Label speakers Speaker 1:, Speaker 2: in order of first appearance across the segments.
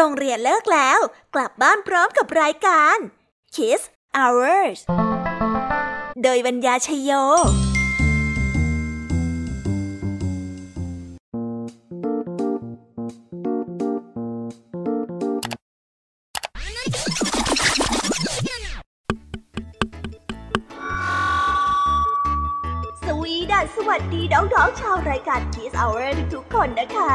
Speaker 1: โรงเรียนเลิกแล้ว กลับบ้านพร้อมกับรายการ Kiss Hours โดยบรรยาชยโยสวัสดีน้องๆชาวรายการ Kiss Hour ทุกคนนะคะ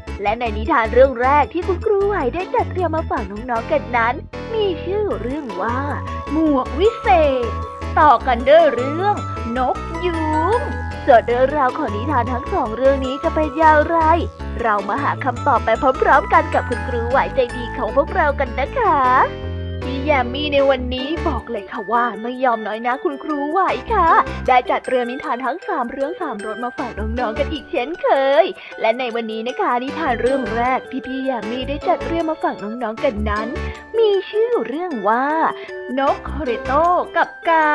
Speaker 1: และในนิทานเรื่องแรกที่คุณครูไหวได้จัดเตรียมมาฝากน้องๆกันนั้น มีชื่อเรื่องว่า หมวกวิเศษ ต่อกันด้วยเรื่อง นกยุงส่วนเรื่องราวของนิทานทั้งสองเรื่องนี้จะเป็นอย่างไร เรามาหาคำตอบไปพร้อมๆกันกับคุณครูไหวใจดีของพวกเรากันนะคะ พี่แยมมี่ในวันนี้บอกเลยค่ะว่าไม่ยอมน้อยนะคุณครูไหวค่ะ ได้จัดเตรียมนิทานทั้งสามเรื่องสามรสมาฝากน้องๆกันอีกเช่นเคย และในวันนี้นะคะนิทานเรื่องแรกที่พี่แยมมี่ได้จัดเตรียมมาฝากน้องๆกันนั้น มีชื่อเรื่องว่า นกคอริโตกับกา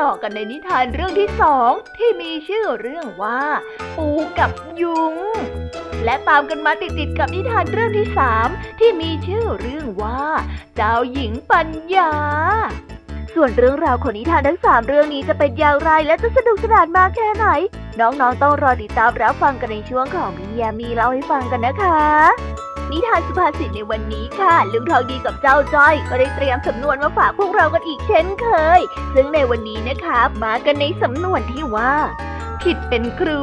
Speaker 1: ต่อกันในนิทานเรื่องที่สองที่มีชื่อเรื่องว่า ปูกับยุง และตามกันมาติดๆกับนิทานเรื่องที่สามที่มีชื่อเรื่องว่า เจ้าหญิงปัญญา ส่วนเรื่องราวของนิทานทั้งสามเรื่องนี้จะเป็นอย่างไรและจะสนุกสนานมากแค่ไหน น้องๆต้องรอติดตามรับฟังกันในช่วงของพี่ยามีเล่าให้ฟังกันนะคะนิทานสุภาษิตในวันนี้ค่ะ ลุงทองดีกับเจ้าจ้อย ก็ได้เตรียมสำนวนมาฝากพวกเรากันอีกเช่นเคย ซึ่งในวันนี้นะคะ มากันในสำนวนที่ว่าผิดเป็นครู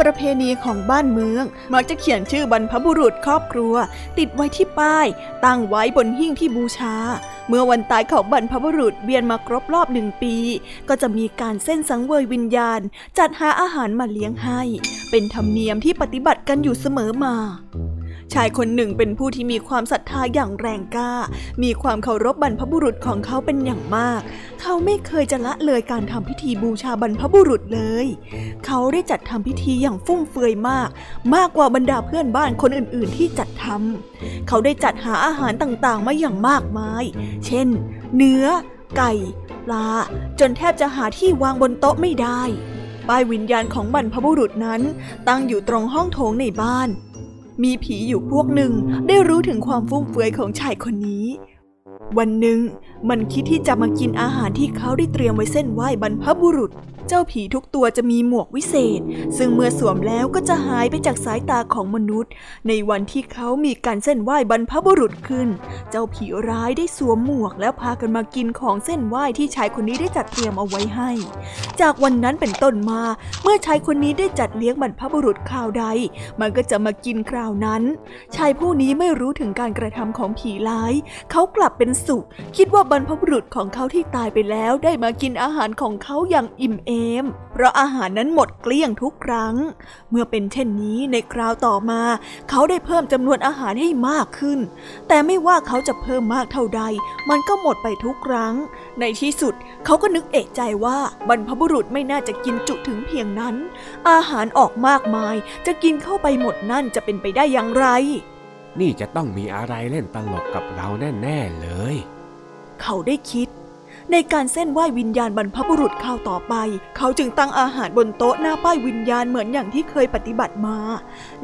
Speaker 2: ประเพณีของบ้านเมือง มักจะเขียนชื่อบรรพบุรุษครอบครัว ติดไว้ที่ป้าย ตั้งไว้บนหิ้งที่บูชา เมื่อวันตายของบรรพบุรุษเวียนมาครบรอบหนึ่งปี ก็จะมีการเส้นสังเวยวิญญาณ จัดหาอาหารมาเลี้ยงให้ เป็นธรรมเนียมที่ปฏิบัติกันอยู่เสมอมา ชายคนหนึ่งเป็นผู้ที่มีความศรัทธาอย่างแรงกล้า มีความเคารพบรรพบุรุษของเขาเป็นอย่างมาก เขาไม่เคยจะละเลยการทำพิธีบูชาบรรพบุรุษเลย เขาได้จัดทำพิธีอย่างฟุ่มเฟือยมาก มากกว่าบรรดาเพื่อนบ้านคนอื่น ๆ ที่จัดทำเขาได้จัดหาอาหารต่างๆ มาอย่างมากมาย เช่น เนื้อ ไก่ ปลา จนแทบจะหาที่วางบนโต๊ะไม่ได้ป้ายวิญญาณของบรรพบุรุษนั้น ตั้งอยู่ตรงห้องโถงในบ้าน มีผีอยู่พวกหนึ่งได้รู้ถึงความฟุ่มเฟือยของชายคนนี้ วันหนึ่งมันคิดที่จะมากินอาหารที่เขาได้เตรียมไว้เส้นไหว้บรรพบุรุษ เจ้าผีทุกตัวจะมีหมวกวิเศษ ซึ่งเมื่อสวมแล้วก็จะหายไปจากสายตาของมนุษย์ ในวันที่เขามีการเส้นไหว้บรรพบุรุษขึ้น เจ้าผีร้ายได้สวมหมวกแล้วพากันมากินของเส้นไหว้ที่ชายคนนี้ได้จัดเตรียมเอาไว้ให้ จากวันนั้นเป็นต้นมา เมื่อชายคนนี้ได้จัดเลี้ยงบรรพบุรุษคราวใด มันก็จะมากินคราวนั้น ชายผู้นี้ไม่รู้ถึงการกระทำของผีร้าย เขากลับเป็นสุข คิดว่าบรรพบุรุษของเขาที่ตายไปแล้วได้มากินอาหารของเขาอย่างอิ่มเอมเพราะอาหารนั้นหมดเกลี้ยงทุกครั้ง เมื่อเป็นเช่นนี้ในคราวต่อมา เขาได้เพิ่มจำนวนอาหารให้มากขึ้น แต่ไม่ว่าเขาจะเพิ่มมากเท่าใด มันก็หมดไปทุกครั้ง ในที่สุดเขาก็นึกเอกใจว่าบรรพบุรุษไม่น่าจะกินจุถึงเพียงนั้น อาหารออกมากมาย จะกินเข้าไปหมดนั่นจะเป็นไปได้อย่างไร
Speaker 3: นี่จะต้องมีอะไรเล่นตลกกับเราแน่ ๆเลย
Speaker 2: เขาได้คิด ในการเส้นไหว้วิญญาณบรรพบุรุษข้าวต่อไป เขาจึงตั้งอาหารบนโต๊ะหน้าป้ายวิญญาณเหมือนอย่างที่เคยปฏิบัติมา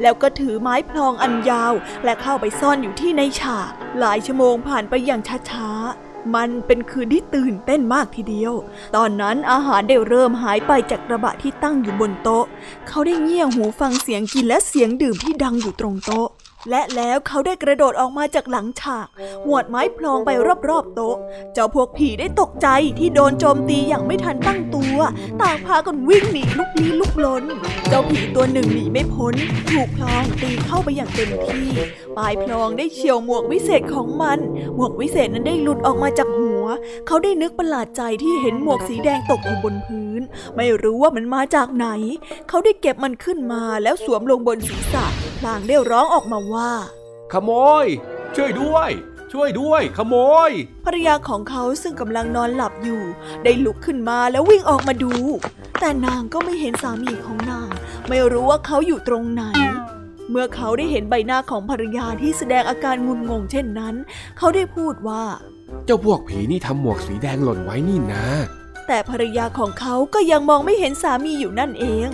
Speaker 2: แล้วก็ถือไม้พลองอันยาว และเข้าไปซ่อนอยู่ที่ในฉาก หลายชั่วโมงผ่านไปอย่างช้าๆมันเป็นคืนที่ตื่นเต้นมากทีเดียว ตอนนั้นอาหารได้เริ่มหายไปจากกระบะที่ตั้งอยู่บนโต๊ะ เขาได้เงี่ยหูฟังเสียงกินและเสียงดื่มที่ดังอยู่ตรงโต๊ะ และแล้วเขาได้กระโดดออกมาจากหลังฉาก หวดไม้พลองไปรอบๆโต๊ะ เจ้าพวกผีได้ตกใจที่โดนโจมตีอย่างไม่ทันตั้งตัว ต่างพากันวิ่งหนีลุกลี้ลุกลน เจ้าผีตัวหนึ่งหนีไม่พ้น ถูกพลองตีเข้าไปอย่างเต็มที่ ปลายพลองได้เฉียวหมวกวิเศษของมัน หมวกวิเศษนั้นได้หลุดออกมาจากหัว ว เขาได้นึกประหลาดใจที่เห็นหมวกสีแดงตกอยู่บนพื้น ไม่รู้ว่ามันมาจากไหน เขาได้เก็บมันขึ้นมาแล้วสวมลงบนศีรษะพลางได้ร้องออกมาว่า
Speaker 3: ขโมย ช่วยด้วยช่วยด้วย ขโมย
Speaker 2: ภรรยาของเขาซึ่งกำลังนอนหลับอยู่ ได้ลุกขึ้นมาแล้ววิ่งออกมาดู แต่นางก็ไม่เห็นสามีของนาง ไม่รู้ว่าเขาอยู่ตรงไหน เมื่อเขาได้เห็นใบหน้าของภรรยาที่แสดงอาการงุนงงเช่นนั้น เขาได้พูดว่า
Speaker 3: เจ้าพวกผีนี่ทำหมวกสีแดงหล่นไว้นี่นะ
Speaker 2: แต่ภรรยาของเขาก็ยังมองไม่เห็นสามีอยู่นั่นเอง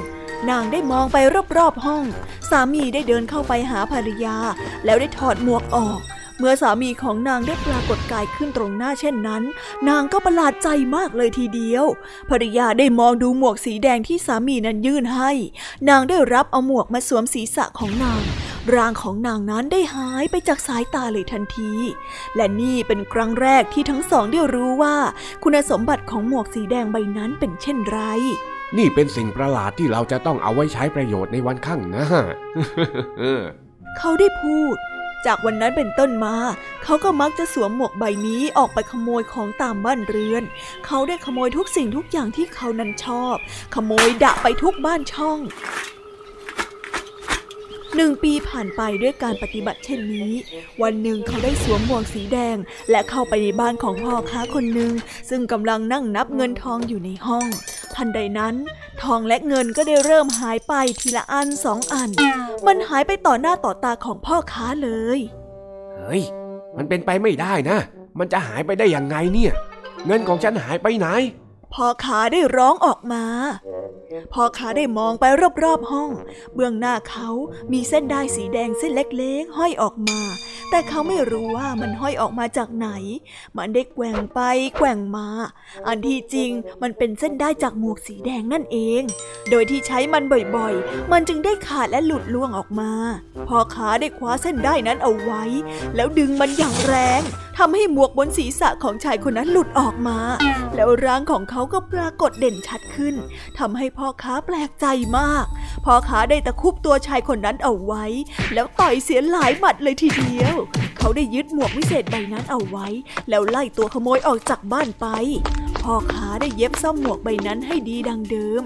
Speaker 2: นางได้มองไปรอบๆห้อง สามีได้เดินเข้าไปหาภรรยา แล้วได้ถอดหมวกออก มื่อสามีของนางได้ปรากฏกายขึ้นตรงหน้าเช่นนั้น นางก็ประหลาดใจมากเลยทีเดียว ภรรยาได้มองดูหมวกสีแดงที่สามีนั้นยื่นให้ นางได้รับเอาหมวกมาสวมศีรษะของนาง ร่างของนางนั้นได้หายไปจากสายตาเลยทันที และนี่เป็นครั้งแรกที่ทั้งสองได้รู้ว่า คุณสมบัติของหมวกสีแดงใบนั้นเป็นเช่นไร
Speaker 3: นี่เป็นสิ่งประหลาดที่เราจะต้องเอาไว้ใช้ประโยชน์ในวันข้างหน้า
Speaker 2: เขาได้พูด จากวันนั้นเป็นต้นมา เขาก็มักจะสวมหมวกใบนี้ออกไปขโมยของตามบ้านเรือน เขาได้ขโมยทุกสิ่งทุกอย่างที่เขานั้นชอบ ขโมยดะไปทุกบ้านช่อง หนึ่งปีผ่านไปด้วยการปฏิบัติเช่นนี้ วันหนึ่งเขาได้สวมหมวกสีแดง และเข้าไปในบ้านของพ่อค้าคนหนึ่งซึ่งกำลังนั่งนับเงินทองอยู่ในห้องทันใดนั้นทองและเงินก็ได้เริ่มหายไปทีละอันสองอัน มันหายไปต่อหน้าต่อตาของพ่อค้าเลย
Speaker 3: เฮ้ย มันเป็นไปไม่ได้นะ มันจะหายไปได้อยังไงเนี่ย เงินของฉันหายไปไหน
Speaker 2: พ่อค้าได้ร้องออกมา พ่อค้าได้มองไปรอบๆห้อง เบื้องหน้าเขามีเส้นด้ายสีแดงเส้นเล็กๆ ห้อยออกมา แต่เขาไม่รู้ว่ามันห้อยออกมาจากไหน มันได้แกว่งไปแกว่งมา อันที่จริงมันเป็นเส้นได้จากหมวกสีแดงนั่นเอง โดยที่ใช้มันบ่อยๆ มันจึงได้ขาดและหลุดล่วงออกมา พ่อค้าได้คว้าเส้นได้นั้นเอาไว้ แล้วดึงมันอย่างแรงทำให้หมวกบนศีรษะของชายคนนั้นหลุดออกมา แล้วร่างของเขาก็ปรากฏเด่นชัดขึ้นทำให้พ่อค้าแปลกใจมาก พ่อค้าได้ตะคุบตัวชายคนนั้นเอาไว้ แล้วต่อยเสียหลายหมัดเลยทีเดียว เขาได้ยึดหมวกวิเศษใบนั้นเอาไว้ แล้วไล่ตัวขโมยออกจากบ้านไป พ่อค้าได้เย็บซ่อมหมวกใบนั้นให้ดีดังเดิม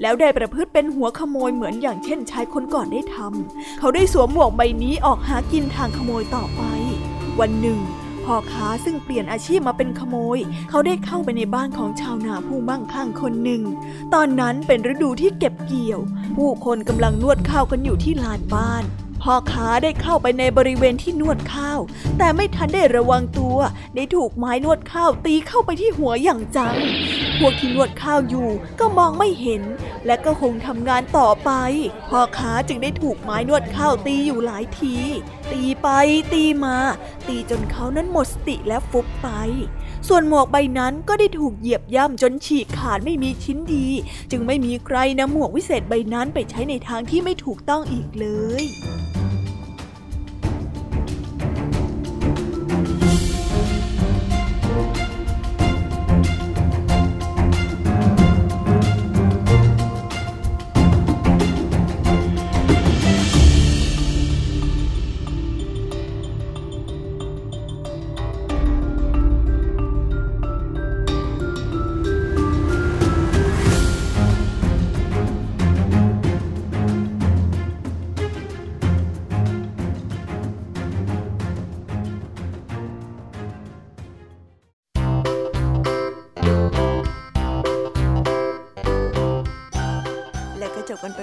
Speaker 2: แล้วได้ประพฤติเป็นหัวขโมยเหมือนอย่างเช่นชายคนก่อนได้ทำเขาได้สวมหมวกใบนี้ออกหากินทางขโมยต่อไป วันหนึ่ง พ่อค้าซึ่งเปลี่ยนอาชีพมาเป็นขโมย เขาได้เข้าไปในบ้านของชาวนาผู้มั่งคั่งคนหนึ่ง ตอนนั้นเป็นฤดูที่เก็บเกี่ยว ผู้คนกำลังนวดข้าวกันอยู่ที่ลานบ้าน พ่อค้าได้เข้าไปในบริเวณที่นวดข้าว แต่ไม่ทันได้ระวังตัว ได้ถูกไม้นวดข้าวตีเข้าไปที่หัวอย่างจัง พวกที่นวดข้าวอยู่ก็มองไม่เห็น และก็คงทำงานต่อไป พ่อค้าจึงได้ถูกไม้นวดข้าวตีอยู่หลายที ตีไปตีมา ตีจนเขานั้นหมดสติและฟุบไป ส่วนหมวกใบนั้นก็ได้ถูกเหยียบย่ำจนฉีกขาดไม่มีชิ้นดี จึงไม่มีใครนำหมวกวิเศษใบนั้นไปใช้ในทางที่ไม่ถูกต้องอีกเลย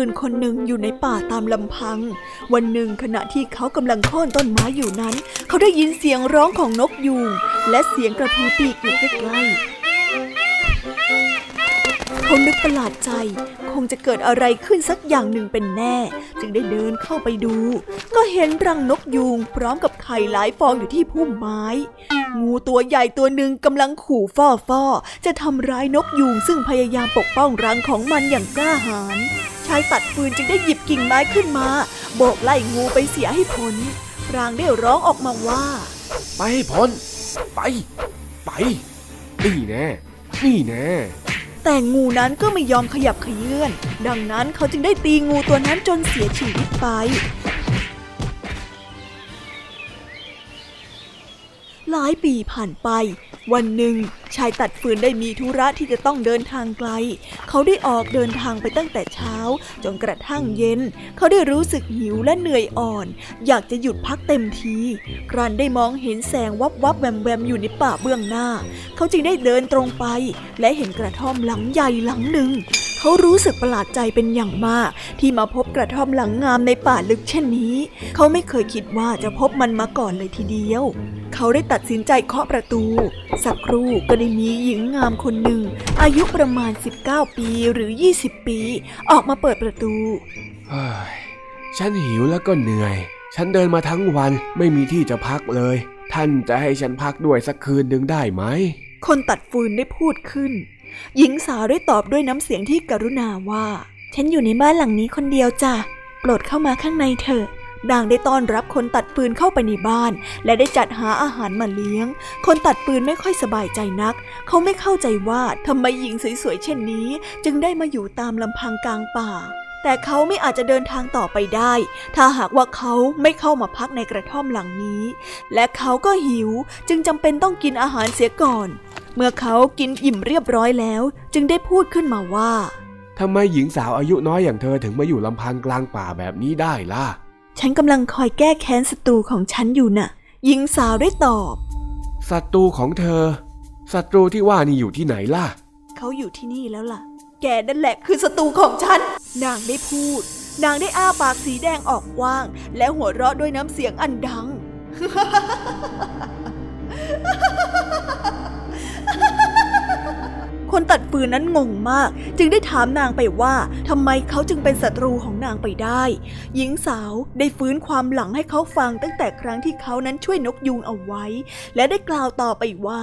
Speaker 2: ฟืนคนหนึ่งอยู่ในป่าตามลำพัง วันหนึ่งขณะที่เขากำลังโค่นต้นไม้อยู่นั้น เขาได้ยินเสียงร้องของนกยูงและเสียงกระพือปีกอยู่ใกล้ๆเขานึกประหลาดใจ งจะเกิดอะไรขึ้นสักอย่างหนึ่งเป็นแน่ จึงได้เดินเข้าไปดู ก็เห็นรังนกยูงพร้อมกับไข่หลายฟองอยู่ที่พุ่มไม้ งูตัวใหญ่ตัวหนึ่งกำลังขู่ฟ่อฟ่อจะทำร้ายนกยูงซึ่งพยายามปกป้องรังของมันอย่างกล้าหาญชายตัดฟืนจึงได้หยิบกิ่งไม้ขึ้นมา โบกไล่งูไปเสียให้พ้นพรางได้ร้องออกมาว่า
Speaker 3: ไปให้พ้นไป ไป นี่แน่นี่แน่
Speaker 2: แต่งูนั้นก็ไม่ยอมขยับขยื่นดังนั้นเขาจึงได้ตีงูตัวนั้นจนเสียชีวิตไป หลายปีผ่านไป วันหนึ่ง ชายตัดฟืนได้มีธุระที่จะต้องเดินทางไกล เขาได้ออกเดินทางไปตั้งแต่เช้า จนกระทั่งเย็น เขาได้รู้สึกหิวและเหนื่อยอ่อน อยากจะหยุดพักเต็มที ครันได้มองเห็นแสงวับวับแวมแวมอยู่ในป่าเบื้องหน้า เขาจึงได้เดินตรงไป และเห็นกระท่อมหลังใหญ่หลังหนึ่ง เขารู้สึกประหลาดใจเป็นอย่างมาก ที่มาพบกระท่อมหลังงามในป่าลึกเช่นนี้ เขาไม่เคยคิดว่าจะพบมันมาก่อนเลยทีเดียว เขาได้ตัดสินใจเคาะประตู สักครู่ก็ได้มีหญิงงามคนหนึ่ง อายุประมาณ 19 ปีหรือ 20 ปี ออกมาเปิดประตู
Speaker 3: เฮ้ยฉันหิวแล้วก็เหนื่อย ฉันเดินมาทั้งวันไม่มีที่จะพักเลย ท่านจะให้ฉันพักด้วยสักคืนหนึ่งได้ไหม
Speaker 2: คนตัดฟืนได้พูดขึ้น หญิงสาวได้ตอบด้วยน้ำเสียงที่กรุณาว่า ฉันอยู่ในบ้านหลังนี้คนเดียวจ้ะ โปรดเข้ามาข้างในเถอะนางได้ต้อนรับคนตัดฟืนเข้าไปในบ้าน และได้จัดหาอาหารมาเลี้ยง คนตัดฟืนไม่ค่อยสบายใจนัก เขาไม่เข้าใจว่าทำไมหญิงสวยๆเช่นนี้ จึงได้มาอยู่ตามลำพังกลางป่า แต่เขาไม่อาจจะเดินทางต่อไปได้ ถ้าหากว่าเขาไม่เข้ามาพักในกระท่อมหลังนี้ และเขาก็หิวจึงจำเป็นต้องกินอาหารเสียก่อน มื่อเขากินอิ่มเรียบร้อยแล้ว จึงได้พูดขึ้นมาว่า
Speaker 3: ทำไมหญิงสาวอายุน้อยอย่างเธอถึงมาอยู่ลำพังกลางป่าแบบนี้ได้ล่ะ
Speaker 2: ฉันกำลังคอยแก้แค้นศัตรูของฉันอยู่น่ะ หญิงสาวได้ตอบ
Speaker 3: ศัตรูของเธอศัตรูที่ว่านี่อยู่ที่ไหนล่ะ
Speaker 2: เขาอยู่ที่นี่แล้วล่ะ แกนั่นแหละคือศัตรูของฉัน นางได้พูด นางได้อ้าปากสีแดงออกกว้าง และหัวเราะด้วยน้ำเสียงอันดัง คนตัดฟืนนั้นงงมาก จึงได้ถามนางไปว่าทำไมเขาจึงเป็นศัตรูของนางไปได้ หญิงสาวได้ฟื้นความหลังให้เขาฟังตั้งแต่ครั้งที่เขานั้นช่วยนกยูงเอาไว้ และได้กล่าวต่อไปว่า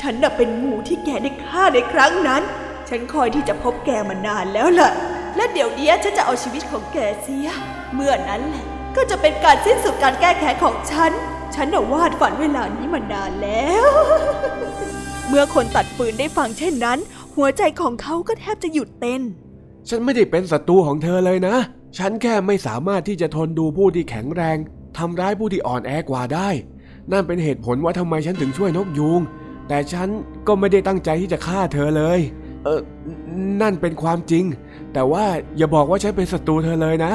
Speaker 2: ฉันน่ะเป็นงูที่แกได้ฆ่าในครั้งนั้น ฉันคอยที่จะพบแกมานานแล้วล่ะ และเดี๋ยวนี้ฉันจะเอาชีวิตของแกเสีย เมื่อนั้นแหละก็จะเป็นการสิ้นสุดการแก้แค้นของฉัน ฉันน่ะวาดฝันเวลานี้มานานแล้ว เมื่อคนตัดฟืนได้ฟังเช่นนั้น หัวใจของเขาก็แทบจะหยุดเต้น
Speaker 3: ฉันไม่ได้เป็นศัตรูของเธอเลยนะ ฉันแค่ไม่สามารถที่จะทนดูผู้ที่แข็งแรงทำร้ายผู้ที่อ่อนแอกว่าได้ นั่นเป็นเหตุผลว่าทำไมฉันถึงช่วยนกยูง แต่ฉันก็ไม่ได้ตั้งใจที่จะฆ่าเธอเลย เออนั่นเป็นความจริง แต่ว่าอย่าบอกว่าฉันเป็นศัตรูเธอเลยนะ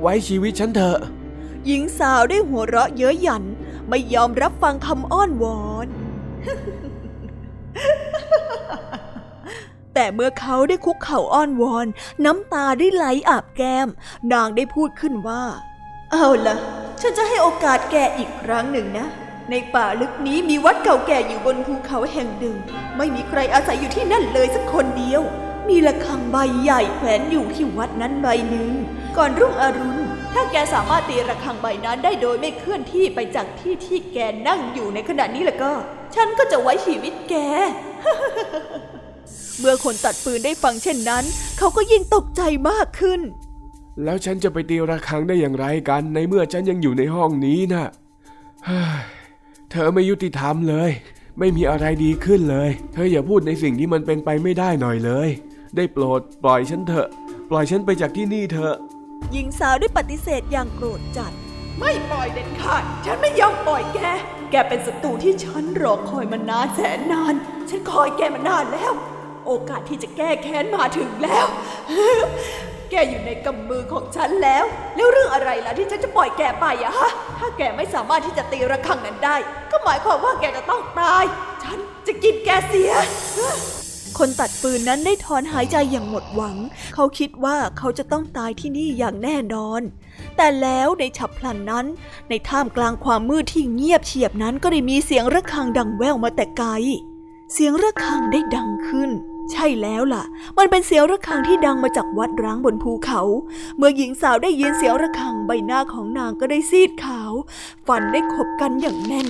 Speaker 3: ไว้ชีวิตฉันเถอะ
Speaker 2: หญิงสาวได้หัวเราะเย้ยหยัน ไม่ยอมรับฟังคำอ้อนวอน แต่เมื่อเขาได้คุกเข่าอ้อนวอน น้ำตาได้ไหลอาบแก้ม นางได้พูดขึ้นว่า เอาล่ะ ฉันจะให้โอกาสแกอีกครั้งหนึ่งนะ ในป่าลึกนี้มีวัดเก่าแก่อยู่บนภูเขาแห่งหนึ่ง ไม่มีใครอาศัยอยู่ที่นั่นเลยสักคนเดียว มีระฆังใบใหญ่แขวนอยู่ที่วัดนั้นใบหนึ่ง ก่อนรุ่งอรุณ ถ้าแกสามารถตีระฆังใบนั้นได้โดยไม่เคลื่อนที่ไปจากที่ที่แกนั่งอยู่ในขณะนี้แล้วก็ ฉันก็จะไว้ชีวิตแก เมื่อคนตัดปืนได้ฟังเช่นนั้น เขาก็ยิ่งตกใจมากขึ้น
Speaker 3: แล้วฉันจะไปตีระฆังได้อย่างไรกัน ในเมื่อฉันยังอยู่ในห้องนี้นะ่ะเฮ้ยเธอไม่ยุติธรรมเลย ไม่มีอะไรดีขึ้นเลย เธออย่าพูดในสิ่งที่มันเป็นไปไม่ได้หน่อยเลย ได้โปรดปล่อยฉันเถอะ ปล่อยฉันไปจากที่นี่เถอะ
Speaker 2: หญิงสาวได้ปฏิเสธอย่างโกรธจัด ไม่ปล่อยเด็ดขาด ฉันไม่ยอมปล่อยแก แกเป็นศัตรูที่ฉันรอคอยมานานแสนนาน ฉันคอยแกมานานแล้ว โอกาสที่จะแก้แค้นมาถึงแล้ว แกอยู่ในกำมือของฉันแล้ว แล้วเรื่องอะไรล่ะที่ฉันจะปล่อยแกไปอะฮะ ถ้าแกไม่สามารถที่จะตีระฆังนั้นได้ ก็หมายความว่าแกจะต้องตาย ฉันจะกินแกเสียคนตัดปืนนั้นได้ถอนหายใจอย่างหมดหวัง เขาคิดว่าเขาจะต้องตายที่นี่อย่างแน่นอน แต่แล้วในฉับพลันนั้น ในท่ามกลางความมืดที่เงียบเฉียบนั้นก็ได้มีเสียงระฆังดังแว่วมาแต่ไกล เสียงระฆังได้ดังขึ้น ใช่แล้วล่ะ มันเป็นเสียงระฆังที่ดังมาจากวัดร้างบนภูเขา เมื่อหญิงสาวได้ยินเสียงระฆังใบหน้าของนางก็ได้ซีดขาว ฟันได้ขบกันอย่างแน่น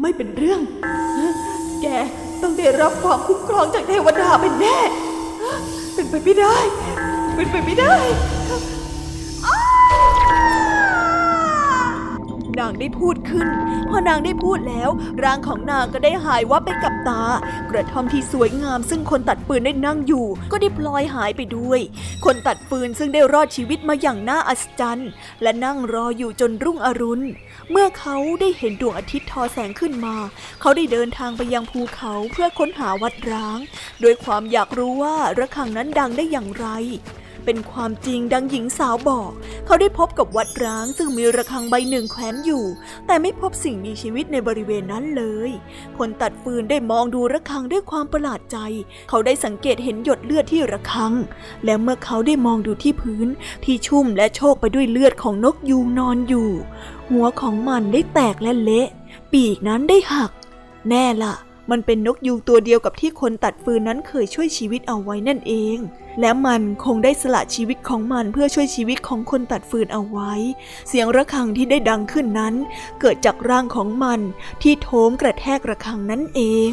Speaker 2: ไม่เป็นเรื่อง แกต้องได้รับความคุ้มครองจากเทวดาเป็นแน่ เป็นไปไม่ได้ เป็นไปไม่ได้ นางได้พูดขึ้น พอนางได้พูดแล้ว ร่างของนางก็ได้หายวับไปกับตา กระท่อมที่สวยงามซึ่งคนตัดฟืนได้นั่งอยู่ ก็ได้พลอยหายไปด้วย คนตัดฟืนซึ่งได้รอดชีวิตมาอย่างน่าอัศจรรย์ และนั่งรออยู่จนรุ่งอรุณ เมื่อเขาได้เห็นดวงอาทิตย์ทอแสงขึ้นมา เขาได้เดินทางไปยังภูเขาเพื่อค้นหาวัดร้าง โดยความอยากรู้ว่าระฆังนั้นดังได้อย่างไร เป็นความจริงดังหญิงสาวบอก เขาได้พบกับวัดร้างซึ่งมีระฆังใบหนึ่งแขวนอยู่ แต่ไม่พบสิ่งมีชีวิตในบริเวณนั้นเลย คนตัดฟืนได้มองดูระฆังด้วยความประหลาดใจ เขาได้สังเกตเห็นหยดเลือดที่ระฆัง และเมื่อเขาได้มองดูที่พื้นที่ชุ่มและโชกไปด้วยเลือดของนกยูงนอนอยู่ หัวของมันได้แตกและเละ ปีกนั้นได้หัก แน่ละ่ะ มันเป็นนกยูงตัวเดียวกับที่คนตัดฟืนนั้นเคยช่วยชีวิตเอาไว้นั่นเอง และมันคงได้สละชีวิตของมันเพื่อช่วยชีวิตของคนตัดฟืนเอาไว้ เสียงระฆังที่ได้ดังขึ้นนั้น เกิดจากร่างของมันที่โถมกระแทกระฆังนั่นเอง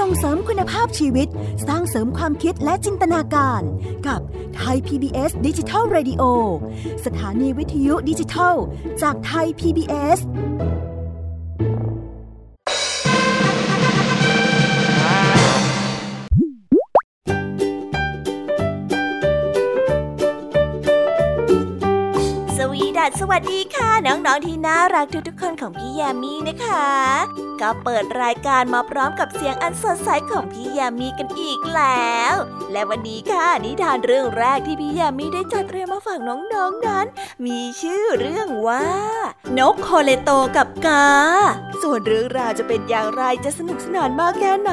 Speaker 4: ส่งเสริมคุณภาพชีวิต สร้างเสริมความคิดและจินตนาการ กับไทย PBS ดิจิทัล Radio สถานีวิทยุดิจิทัล จากไทย PBS
Speaker 5: สวัสดีค่ะ น้องๆที่น่ารักทุกๆคนของพี่ยามีนะคะ ก็เปิดรายการมาพร้อมกับเสียงอันสดใสของพี่ยามีกันอีกแล้ว และวันนี้ค่ะนิทานเรื่องแรกที่พี่ยามีได้จัดเตรียมมาฝากน้องๆนนั้น มีชื่อเรื่องว่า นกโคเลโตกับกา ส่วนเรื่องราวจะเป็นอย่างไรจะสนุกสนานมากแค่ไหน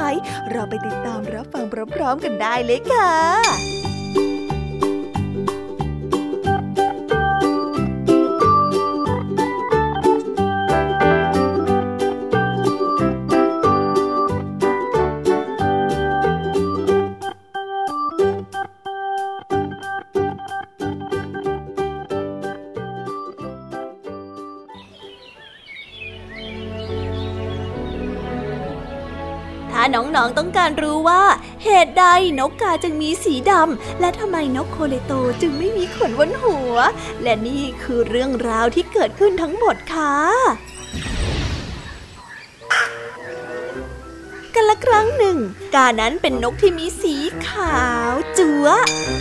Speaker 5: เราไปติดตามรับฟังพร้อมๆกันได้เลยค่ะ
Speaker 2: น้องๆต้องการรู้ว่า เหตุใดนกกาจึงมีสีดำ และทำไมนกโคเลโตจึงไม่มีขนบนหัว และนี่คือเรื่องราวที่เกิดขึ้นทั้งหมดค่ะ ครั้งหนึ่ง กานั้นเป็นนกที่มีสีขาวจัว๋ว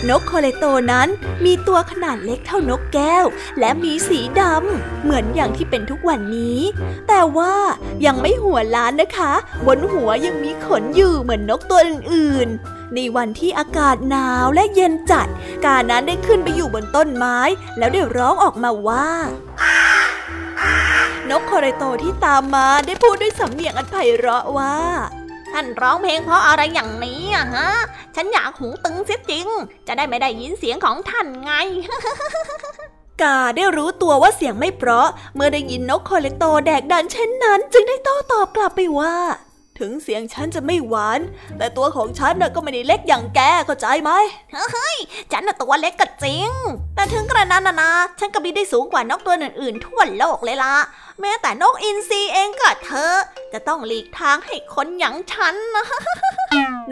Speaker 2: นกโคเลโตนั้นมีตัวขนาดเล็กเท่านกแก้ว และมีสีดำเหมือนอย่างที่เป็นทุกวันนี้ แต่ว่ายังไม่หัวล้านนะคะ บนหัวยังมีขนอยู่เหมือนนกตัวอื่นในวันที่อากาศหนาวและเย็นจัด กานั้นได้ขึ้นไปอยู่บนต้นไม้ แล้วได้ร้องออกมาว่า นกโคเรโตที่ตามมาได้พูดด้วยสำเนียงอันไพเราะว่า
Speaker 1: ท่านร้องเพลงเพราะอะไรอย่างนี้อะฮะ ฉันอยากหูตึงเสียจริง จะได้ไม่ได้ยินเสียงของท่านไง
Speaker 2: กาได้รู้ตัวว่าเสียงไม่เพราะ เมื่อได้ยินนกคอเลโตแดกดันเช่นนั้น จึงได้โต้ตอบกลับไปว่า ถึงเสียงฉันจะไม่หวาน แต่ตัวของฉันน่ะก็ไม่ได้เล็กอย่างแกเข้าใจไหม
Speaker 1: เฮ้ยฉันน่ะตัวเล็กก็จริง แต่ถึงกระนั้นนะนะฉันก็บินได้สูงกว่านกตัวอื่นๆ ทั่วโลกเลยล่ะแม้แต่นกอินทรีเองก็เถอะ จะต้องหลีกทางให้คนอย่างฉันนะ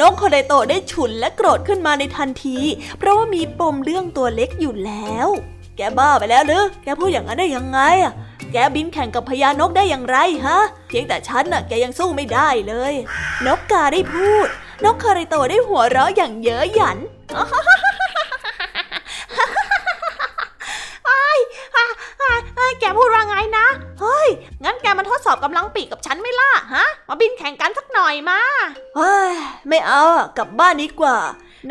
Speaker 2: นกคอเลโตได้ฉุนและโกรธขึ้นมาในทันที เพราะว่ามีปมเรื่องตัวเล็กอยู่แล้ว แกบ้าไปแล้วหรือแกพูดอย่างนั้นได้ยังไงอะ แกบินแข่งกับพญานกได้อย่างไรฮะ เพียงแต่ฉันน่ะแกยังสู้ไม่ได้เลย นกกาได้พูด นกคาริโตได้หัวเราะอย่างเย้ยหยัน
Speaker 1: แกพูดว่าไงนะ เฮ้ย งั้นแกมาทดสอบกำลังปีกกับฉันไม่ล่ะ ฮะ มาบินแข่งกันสักหน่อยมา
Speaker 2: เฮ้ย ไม่เอากลับบ้านดีกว่า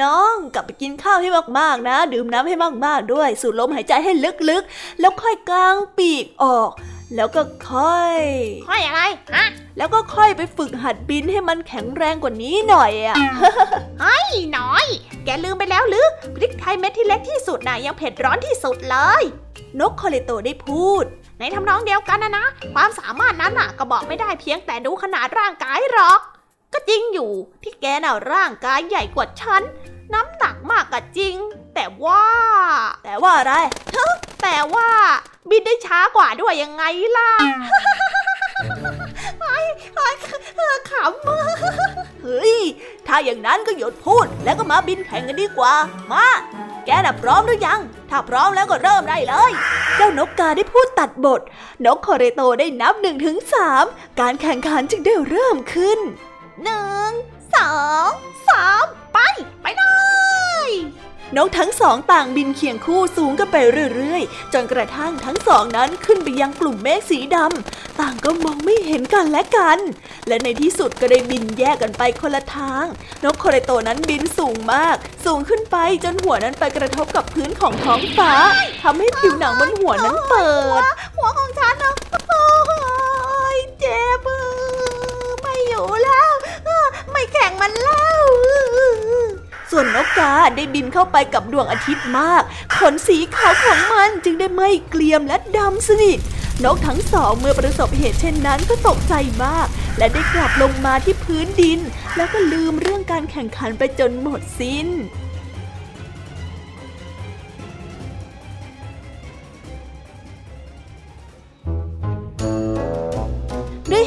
Speaker 2: น้องกลับไปกินข้าวให้มากๆนะ ดื่มน้ำให้มากๆด้วย สูดลมหายใจให้ลึกๆ แล้วค่อยกางปีกออก แล้วก็ค่อย
Speaker 1: ค่อยอะไรฮะ
Speaker 2: แล้วก็ค่อยไปฝึกหัดบินให้มันแข็งแรงกว่านี้หน่อยอะ
Speaker 1: เฮ้ยน้อย แกลืมไปแล้วหรือพริกไทยเม็ดที่เล็กที่สุดน่ะยังเผ็ดร้อนที่สุดเลย
Speaker 2: นกคอเลโตได้พูด
Speaker 1: ในทำนองเดียวกันนะนะ ความสามารถนั้นน่ะก็บอกไม่ได้เพียงแต่ดูขนาดร่างกายหรอก ก็จริงอยู่ที่แกน่ะร่างกายใหญ่กว่าฉัน น้ำหนักมากก็จริง แต่ว่า
Speaker 2: แต่ว่าอะไร
Speaker 1: แต่ว่า บินได้ช้ากว่าด้วยยังไงล่ะไอ้ไอ้ขำ
Speaker 2: เฮ้ย ถ้าอย่างนั้นก็หยุดพูดแล้วก็มาบินแข่งกันดีกว่า มา แกน่ะพร้อมหรือยัง ถ้าพร้อมแล้วก็เริ่มได้เลย เจ้านกกาได้พูดตัดบท นกคอเรโตได้นับหนึ่งถึงสามการแข่งขันจึงได้เริ่มขึ้น
Speaker 1: หนึ่งสองสามไป ไปเลย
Speaker 2: นกทั้งสองต่างบินเคียงคู่สูงกันไปเรื่อยๆ จนกระทั่งทั้งสองนั้นขึ้นไปยังกลุ่มเมฆสีดำต่างก็มองไม่เห็นกันและกัน และในที่สุดก็ได้บินแยกกันไปคนละทาง นกโคเรโตนั้นบินสูงมาก สูงขึ้นไปจนหัวนั้นไปกระทบกับพื้นของท้องฟ้าทำให้ผิวหนังบนหัวนั้นเปิด
Speaker 1: หัวของฉันนะโอ้ยเจ็บ่อยู่แล้วไม่แข่งมันแล้ว
Speaker 2: ส่วนนกกาได้บินเข้าไปกับดวงอาทิตย์มาก ขนสีขาวของมันจึงได้ไม่เกลียมและดำสนิทนกทั้งสองเมื่อประสบเหตุเช่นนั้นก็ตกใจมาก และได้กลับลงมาที่พื้นดิน แล้วก็ลืมเรื่องการแข่งขันไปจนหมดสิน้น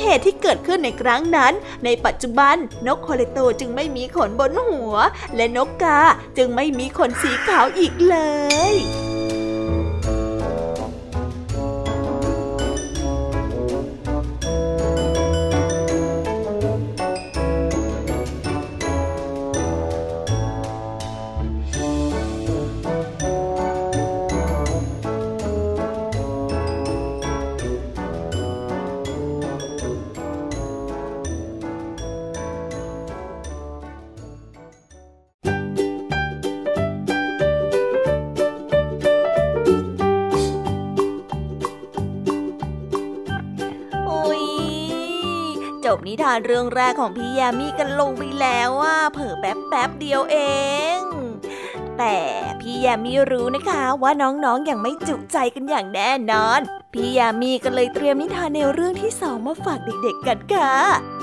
Speaker 2: เหตุที่เกิดขึ้นในครั้งนั้น ในปัจจุบันนกโคเลโตจึงไม่มีขนบนหัว และนกกาจึงไม่มีขนสีขาวอีกเลยานเรื่องแรกของพี่ยามีกันลงไปแล้วว่าเผิ่แป๊บแป๊บเดียวเอง แต่พี่ยามีรู้นะคะว่าน้องๆออย่างไม่จุใจกันอย่างแน่นอน พี่ยามีก็เลยเตรียมนิทานแนวเรื่องที่สองมาฝากเด็กๆกันค่ะ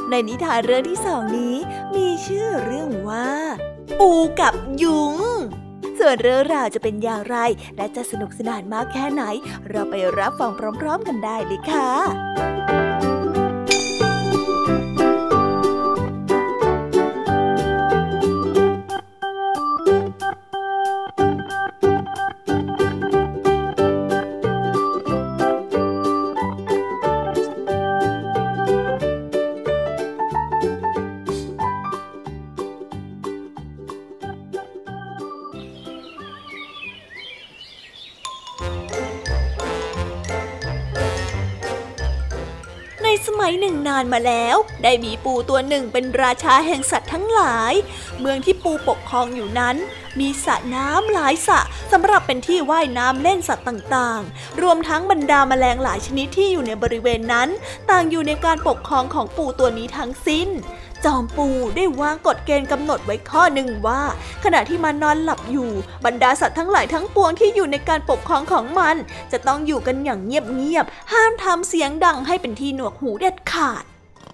Speaker 2: ในนิทานเรื่องที่สองนี้ มีชื่อเรื่องว่า ปูกับยุงส่วนเรื่องราวจะเป็นอย่างไร และจะสนุกสนานมากแค่ไหน เราไปรับฟังพร้อม ๆ กันได้เลยค่ะ นานมาแล้ว ได้มีปูตัวหนึ่งเป็นราชาแห่งสัตว์ทั้งหลาย เมืองที่ปูปกครองอยู่นั้น มีสระน้ำหลายสระสำหรับเป็นที่ว่ายน้ำเล่นสัตว์ต่างๆ รวมทั้งบรรดาแมลงหลายชนิดที่อยู่ในบริเวณนั้น ต่างอยู่ในการปกครองของปูตัวนี้ทั้งสิ้น จอมปูได้วางกฎเกณฑ์กำหนดไว้ข้อหนึ่งว่า ขณะที่มันนอนหลับอยู่ บรรดาสัตว์ทั้งหลายทั้งปวงที่อยู่ในการปกครองของมัน จะต้องอยู่กันอย่างเงียบๆห้ามทำเสียงดังให้เป็นที่หนวกหูเด็ดขาด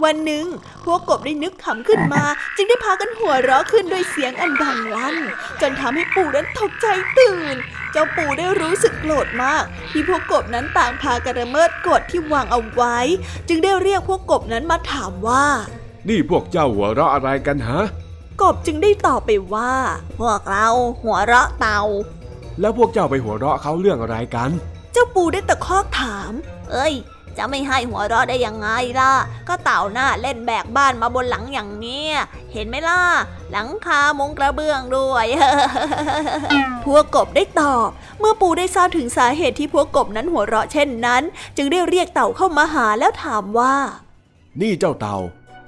Speaker 2: วันหนึ่ง พวกกบได้นึกขำขึ้นมา จึงได้พากันหัวเราะขึ้นด้วยเสียงอันดังลั่น จนทำให้ปู่นั้นตกใจตื่น เจ้าปู่ได้รู้สึกโกรธมาก ที่พวกกบนั้นต่างพากันละเมิดกฎที่วางเอาไว้ จึงได้เรียกพวกกบนั้นมาถามว่า
Speaker 3: นี่พวกเจ้าหัวเราะอะไรกันฮะ
Speaker 2: กบจึงได้ตอบไปว่า
Speaker 6: พวกเราหัวเราะเต่า
Speaker 3: แล้วพวกเจ้าไปหัวเราะเขาเรื่องอะไรกัน
Speaker 2: เจ้าปูได้ตะคอกถาม
Speaker 6: เอ้ย จะไม่ให้หัวเราะได้ยังไงล่ะ ก็เต่าหน้าเล่นแบกบ้านมาบนหลังอย่างเนี้ย เห็นไหมล่ะ หลังคามุงกระเบื้องด้วย
Speaker 2: พวกกบได้ตอบ เมื่อปูได้ทราบถึงสาเหตุที่พวกกบนั้นหัวเราะเช่นนั้น จึงได้เรียกเต่าเข้ามาหาแล้วถามว่า
Speaker 3: นี่เจ้าเต่า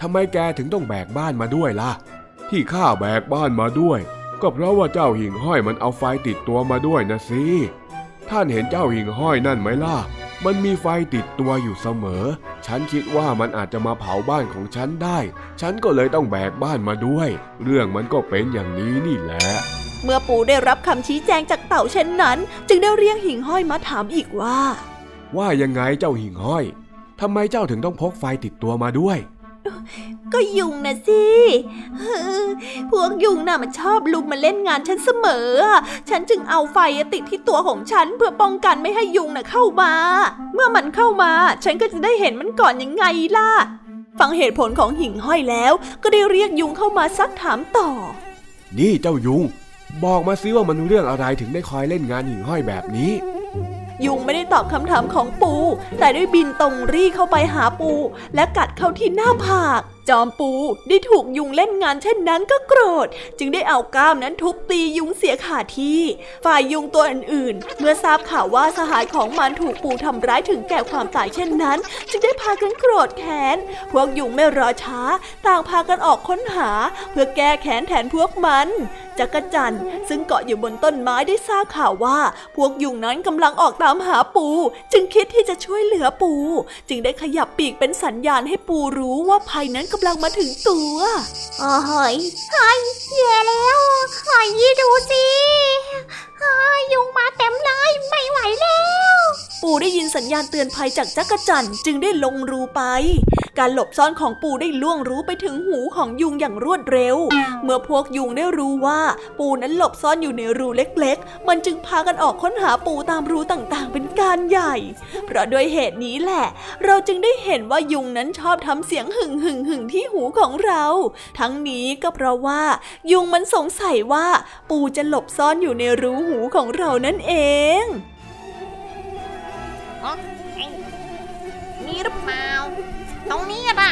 Speaker 3: ทำไมแกถึงต้องแบกบ้านมาด้วยล่ะ ที่ข้าแบกบ้านมาด้วย ก็เพราะว่าเจ้าหิ่งห้อยมันเอาไฟติดตัวมาด้วยนะสิ ท่านเห็นเจ้าหิ่งห้อยนั่นไหมล่ะ มันมีไฟติดตัวอยู่เสมอ ฉันคิดว่ามันอาจจะมาเผาบ้านของฉันได้ ฉันก็เลยต้องแบกบ้านมาด้วย เรื่องมันก็เป็นอย่างนี้นี่แหละ
Speaker 2: เมื่อปู่ได้รับคำชี้แจงจากเต่าเช่นนั้น จึงได้เรียกหิ่งห้อยมาถามอีกว่า
Speaker 3: ว่ายังไงเจ้าหิ่งห้อยทำไมเจ้าถึงต้องพกไฟติดตัวมาด้วย
Speaker 2: ก็ยุงนะสิพวกยุงน่ะมันชอบลุมมาเล่นงานฉันเสมอ ฉันจึงเอาไฟติดที่ตัวของฉันเพื่อป้องกันไม่ให้ยุงน่ะเข้ามา เมื่อมันเข้ามา ฉันก็จะได้เห็นมันก่อนยังไงล่ะ ฟังเหตุผลของหิ่งห้อยแล้ว ก็ได้เรียกยุงเข้ามาซักถามต่อ
Speaker 3: นี่เจ้ายุง บอกมาซิว่ามันเรื่องอะไรถึงได้คอยเล่นงานหิ่งห้อยแบบนี้
Speaker 2: ยุงไม่ได้ตอบคำถามของปู แต่ได้บินตรงรี่เข้าไปหาปู และกัดเข้าที่หน้าผากจอมปูได้ถูกยุงเล่นงานเช่นนั้นก็โกรธ จึงได้เอาก้ามนั้นทุบตียุงเสียขาดที่ ฝ่ายยุงตัวอื่นๆ เมื่อทราบข่าวว่าสหายของมันถูกปูทำร้ายถึงแก่ความตายเช่นนั้น จึงได้พากันโกรธแค้น พวกยุงไม่รอช้า ต่างพากันออกค้นหา เพื่อแก้แค้นแทนพวกมันจักรจันซึ่งเกาะอยู่บนต้นไม้ได้ทราบข่าวว่า พวกยุงนั้นกำลังออกตามหาปู จึงคิดที่จะช่วยเหลือปู จึงได้ขยับปีกเป็นสัญญาณให้ปูรู้ว่าภัยนั้นกำลังมาถึงตัว
Speaker 6: อ๋อหอยหอยแย่แล้วหอยยี่ดูสิ ยุงมาเต็มเลย ไม่ไหวแล้ว
Speaker 2: ปู่ได้ยินสัญญาณเตือนภัยจากจักรจันจึงได้ลงรูไป การหลบซ่อนของปู่ได้ล่วงรู้ไปถึงหูของยุงอย่างรวดเร็ว เมื่อพวกยุงได้รู้ว่า ปู่นั้นหลบซ่อนอยู่ในรูเล็กๆ มันจึงพากันออกค้นหาปู่ตามรูต่างๆ เป็นการใหญ่ เพราะด้วยเหตุนี้แหละ เราจึงได้เห็นว่ายุงนั้นชอบทำเสียงหึ่งหึ่งหึ่งที่หูของเรา ทั้งนี้ก็เพราะว่า ยุงมันสงสัยว่า ปู่จะหลบซ่อนอยู่ในรูหููของเรานั่นเอง
Speaker 6: มีหรือเปล่าตรงนี้อะ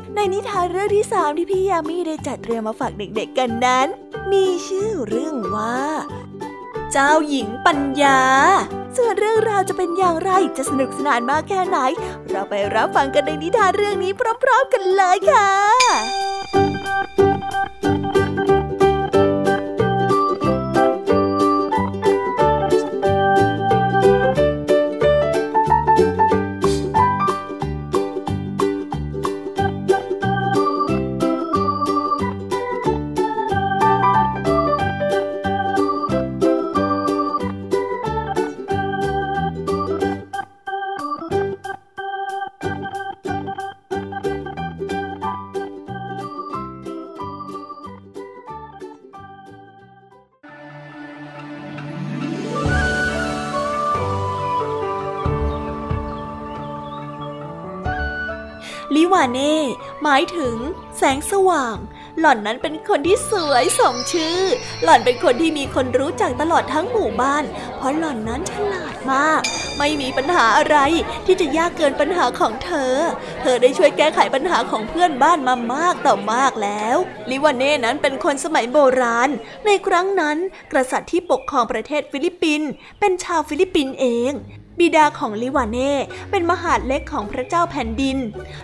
Speaker 2: ในนิทานเรื่องที่สามที่พี่ยามีได้จัดเตรียมมาฝากเด็กๆกันนั้น มีชื่อเรื่องว่า เจ้าหญิงปัญญา ส่วนเรื่องราวจะเป็นอย่างไรจะสนุกสนานมากแค่ไหน เราไปรับฟังกันในนิทานเรื่องนี้พร้อมๆกันเลยค่ะ ลิวาเน่หมายถึง แสงสว่าง หล่อนนั้นเป็นคนที่สวยสมชื่อ หล่อนเป็นคนที่มีคนรู้จักตลอดทั้งหมู่บ้าน เพราะหล่อนนั้นฉลาดมาก ไม่มีปัญหาอะไรที่จะยากเกินปัญหาของเธอ เธอได้ช่วยแก้ไขปัญหาของเพื่อนบ้านมามากต่อมากแล้ว ลิวาเน่นั้นเป็นคนสมัยโบราณ ในครั้งนั้นกษัตริย์ที่ปกครองประเทศฟิลิปปินส์เป็นชาวฟิลิปปินส์เอง บิดาของลิวานเน่เป็นมหาดเล็กของพระเจ้าแผ่นดิน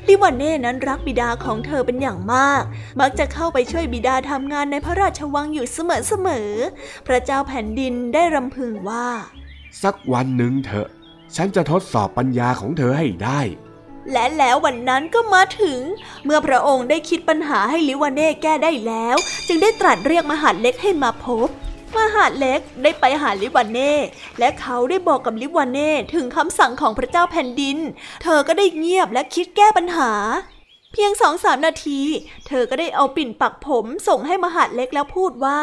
Speaker 2: ลิวานเน่นั้นรักบิดาของเธอเป็นอย่างมาก มักจะเข้าไปช่วยบิดาทำงานในพระราชวังอยู่เสมอๆ พระเจ้าแผ่นดินได้รำพึงว่า
Speaker 3: สักวันหนึ่งเถอะ ฉันจะทดสอบปัญญาของเธอให้ได้
Speaker 2: และแล้ววันนั้นก็มาถึง เมื่อพระองค์ได้คิดปัญหาให้ลิวานเน่แก้ได้แล้ว จึงได้ตรัสเรียกมหาดเล็กให้มาพบ มหาดเล็กได้ไปหาลิวานเน่ และเขาได้บอกกับลิวานเน่ถึงคำสั่งของพระเจ้าแผ่นดิน เธอก็ได้เงียบและคิดแก้ปัญหา เพียงสองสามนาที เธอก็ได้เอาปิ่นปักผมส่งให้มหาดเล็กแล้วพูดว่า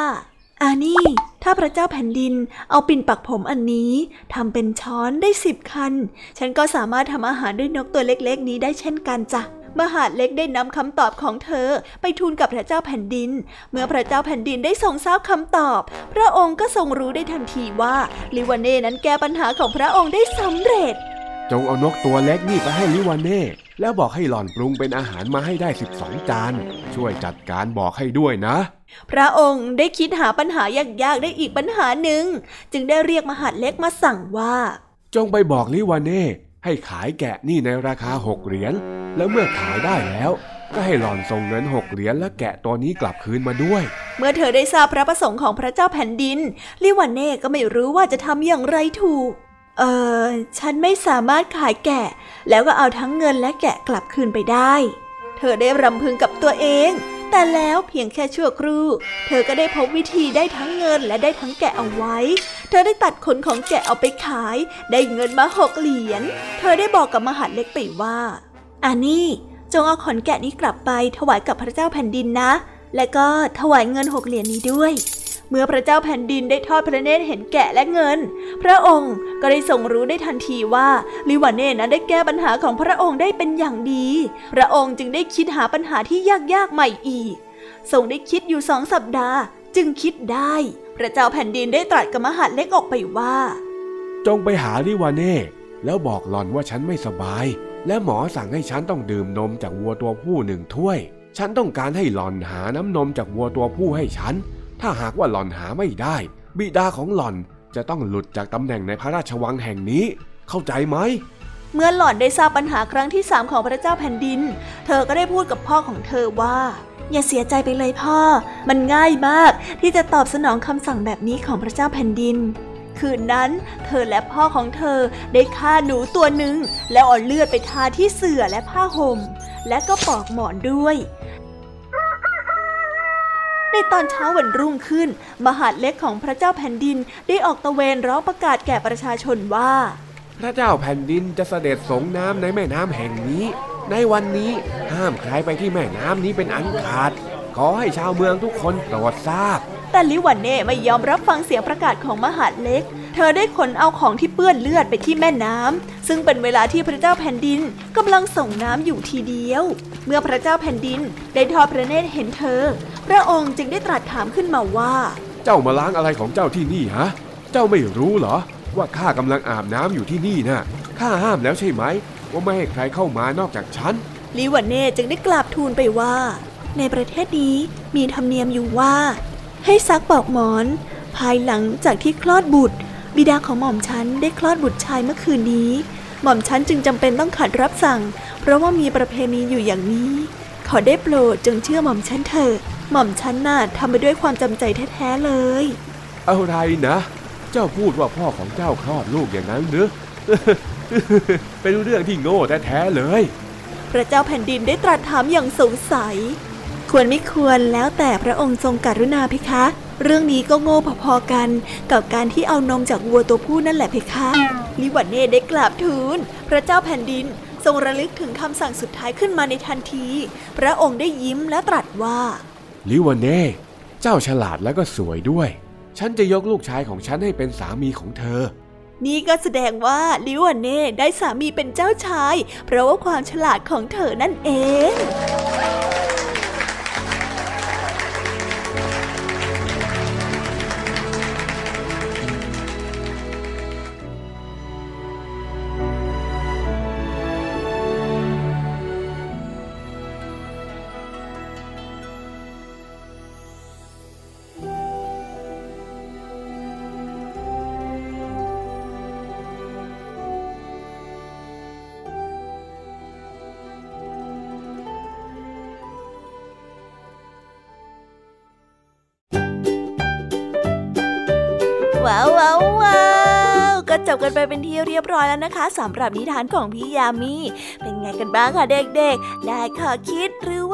Speaker 2: อานี่ ถ้าพระเจ้าแผ่นดินเอาปิ่นปักผมอันนี้ทำเป็นช้อนได้สิบคัน ฉันก็สามารถทำอาหารด้วยนกตัวเล็กๆ นี้ได้เช่นกันจ้ะ มหาดเล็กได้นำคำตอบของเธอไปทูลกับพระเจ้าแผ่นดิน เมื่อพระเจ้าแผ่นดินได้ทรงทราบคำตอบ พระองค์ก็ทรงรู้ได้ทันทีว่าลิวานเน่นั้นแก้ปัญหาของพระองค์ได้สำเร็จ
Speaker 3: จงเอานกตัวเล็กนี่ไปให้ลิวานเน่แล้วบอกให้หล่อนปรุงเป็นอาหารมาให้ได้ 12 จาน ช่วยจัดการบอกให้ด้วยนะ
Speaker 2: พระองค์ได้คิดหาปัญหายากๆได้อีกปัญหาหนึ่ง จึงได้เรียกมหาดเล็กมาสั่งว่า
Speaker 3: จงไปบอกลิวานเน่ ให้ขายแกะนี่ในราคาหกเหรียญ แล้วเมื่อขายได้แล้ว ก็ให้หล่อนส่งเงินหกเหรียญและแกะตัวนี้กลับคืนมาด้วย
Speaker 2: เมื่อเธอได้ทราบพระประสงค์ของพระเจ้าแผ่นดิน ลิวานเน่ก็ไม่รู้ว่าจะทำอย่างไรถูก เออฉันไม่สามารถขายแกะ แล้วก็เอาทั้งเงินและแกะกลับคืนไปได้ เธอได้รำพึงกับตัวเอง แต่แล้วเพียงแค่ชั่วครู่ เธอก็ได้พบวิธีได้ทั้งเงินและได้ทั้งแกะเอาไว้ เธอได้ตัดขนของแกะเอาไปขาย ได้เงินมาหกเหรียญ เธอได้บอกกับมหาดเล็กไปว่าอันนี้จงเอาขนแกะนี้กลับไปถวายกับพระเจ้าแผ่นดินนะ และก็ถวายเงินหกเหรียญนี้ด้วย เมื่อพระเจ้าแผ่นดินได้ทอดพระเนตรเห็นแกะและเงิน พระองค์ก็ได้ทรงรู้ได้ทันทีว่าลิวานเน่นั้นได้แก้ปัญหาของพระองค์ได้เป็นอย่างดี พระองค์จึงได้คิดหาปัญหาที่ยากๆใหม่อีก ทรงได้คิดอยู่สองสัปดาห์ จึงคิดได้ พระเจ้าแผ่นดินได้ตรัสกับมหาเล็กออกไปว่า
Speaker 3: จงไปหาลิวานเน่แล้วบอกหล่อนว่าฉันไม่สบาย และหมอสั่งให้ฉันต้องดื่มนมจากวัวตัวผู้หนึ่งถ้วย ฉันต้องการให้หล่อนหาน้ำนมจากวัวตัวผู้ให้ฉัน ถ้าหากว่าหล่อนหาไม่ได้ บิดาของหล่อนจะต้องหลุดจากตำแหน่งในพระราชวังแห่งนี้ เข้าใจไหม
Speaker 2: เมื่อหล่อนได้ทราบปัญหาครั้งที่สามของพระเจ้าแผ่นดิน เธอก็ได้พูดกับพ่อของเธอว่า อย่าเสียใจไปเลยพ่อ มันง่ายมากที่จะตอบสนองคำสั่งแบบนี้ของพระเจ้าแผ่นดินคืนนั้นเธอและพ่อของเธอได้ฆ่าหนูตัวหนึ่งแล้วเอาเลือดไปทาที่เสื่อและผ้าห่ม และก็ปอกหมอนด้วย ในตอนเช้าวันรุ่งขึ้น มหาดเล็กของพระเจ้าแผ่นดินได้ออกตะเวนร้องประกาศแก่ประชาชนว่า
Speaker 3: พระเจ้าแผ่นดินจะเสด็จสงน้ำในแม่น้ำแห่งนี้ ในวันนี้ห้ามใครไปที่แม่น้ำนี้เป็นอันขาด ขอให้ชาวเมืองทุกคนโปรดทราบ
Speaker 2: แต่ลิวันเน่ไม่ยอมรับฟังเสียงประกาศของมหาดเล็ก เธอได้ขนเอาของที่เปื้อนเลือดไปที่แม่น้ำซึ่งเป็นเวลาที่พระเจ้าแผ่นดินกำลังส่งน้ำอยู่ทีเดียว เมื่อพระเจ้าแผ่นดินได้ทอดพระเนตรเห็นเธอ พระองค์จึงได้ตรัสถามขึ้นมาว่า
Speaker 3: เจ้ามาล้างอะไรของเจ้าที่นี่ฮะ เจ้าไม่รู้เหรอ ว่าข้ากำลังอาบน้ำอยู่ที่นี่นะ่ะข้าห้ามแล้วใช่ไหม ว่าไม่ให้ใครเข้ามานอกจากฉัน
Speaker 2: ลิวันเน่จึงได้กราบทูลไปว่า ในประเทศนี้มีธรรมเนียมอยู่ว่า ให้ซักปลอกหมอน ภายหลังจากที่คลอดบุตร บิดาของหม่อมฉันได้คลอดบุตรชายเมื่อคืนนี้ หม่อมฉันจึงจำเป็นต้องขัดรับสั่ง เพราะว่ามีประเพณีอยู่อย่างนี้ ขอได้โปรดจงเชื่อหม่อมฉันเถิด หม่อมฉันน่ะทำไปด้วยความจำใจแท้ๆเลย
Speaker 3: อะไรนะ เจ้าพูดว่าพ่อของเจ้าคลอดลูกอย่างนั้นหรือเป็นเรื่องที่โง่แท้ๆเลย
Speaker 2: พระเจ้าแผ่นดินได้ตรัสถามอย่างสงสัย ควรไม่ควรแล้วแต่พระองค์ทรงกรุณาเพคะ เรื่องนี้ก็โง่พอๆกัน กับการที่เอานมจากวัวตัวผู้นั่นแหละเพคะ ลิวันเน่ได้กราบทูลพระเจ้าแผ่นดินทรงระลึกถึงคำสั่งสุดท้ายขึ้นมาในทันที พระองค์ได้ยิ้มและตรัสว่า
Speaker 3: ลิวานเน่ เจ้าฉลาดแล้วก็สวยด้วย ฉันจะยกลูกชายของฉันให้เป็นสามีของเธอ
Speaker 2: นี่ก็แสดงว่าลิวันเน่ได้สามีเป็นเจ้าชาย เพราะว่าความฉลาดของเธอนั่นเอง ว้าวว้าวว้าวก็จบกันไปเป็นที่เรียบร้อยแล้วนะคะสำหรับนิทานของพี่ยามีเป็นไงกันบ้างคะเด็กๆ ได้ข้อคิดหรือว่า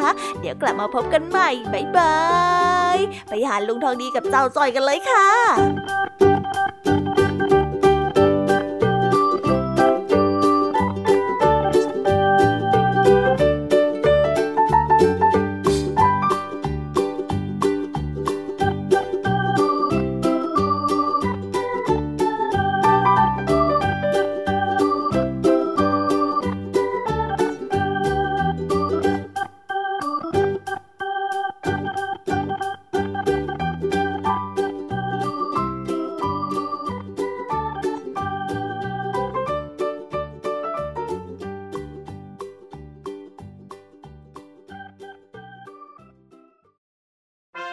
Speaker 2: ะเดี๋ยวกลับมาพบกันใหม่บายบาย ไปหาลุงทองดีกับเจ้าจอยกันเลยค่ะ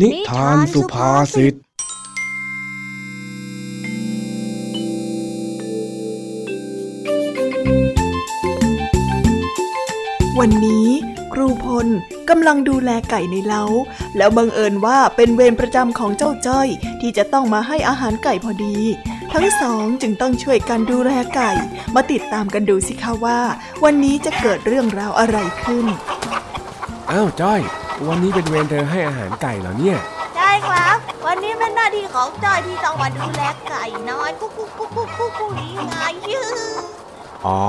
Speaker 3: นิทานสุภาษิต
Speaker 2: วันนี้ครูพลกำลังดูแลไก่ในเล้า แล้วบังเอิญว่าเป็นเวรประจำของเจ้าจ้อยที่จะต้องมาให้อาหารไก่พอดี ทั้งสองจึงต้องช่วยกันดูแลไก่ มาติดตามกันดูสิคะว่า วันนี้จะเกิดเรื่องราวอะไรขึ้น
Speaker 3: อ้าวจ้อย วันนี้เป็นเวรเธอให้อาหารไก่เหรอเนี่ย
Speaker 1: ใช่ครับ วันนี้เป็นหน้าที่ของจอยที่ต้องมาดูแลไก่น้อยกุ๊กกุ๊กกุ๊กกุ๊กกุ๊กกุ๊กนี่ไงยือ
Speaker 3: อ๋อ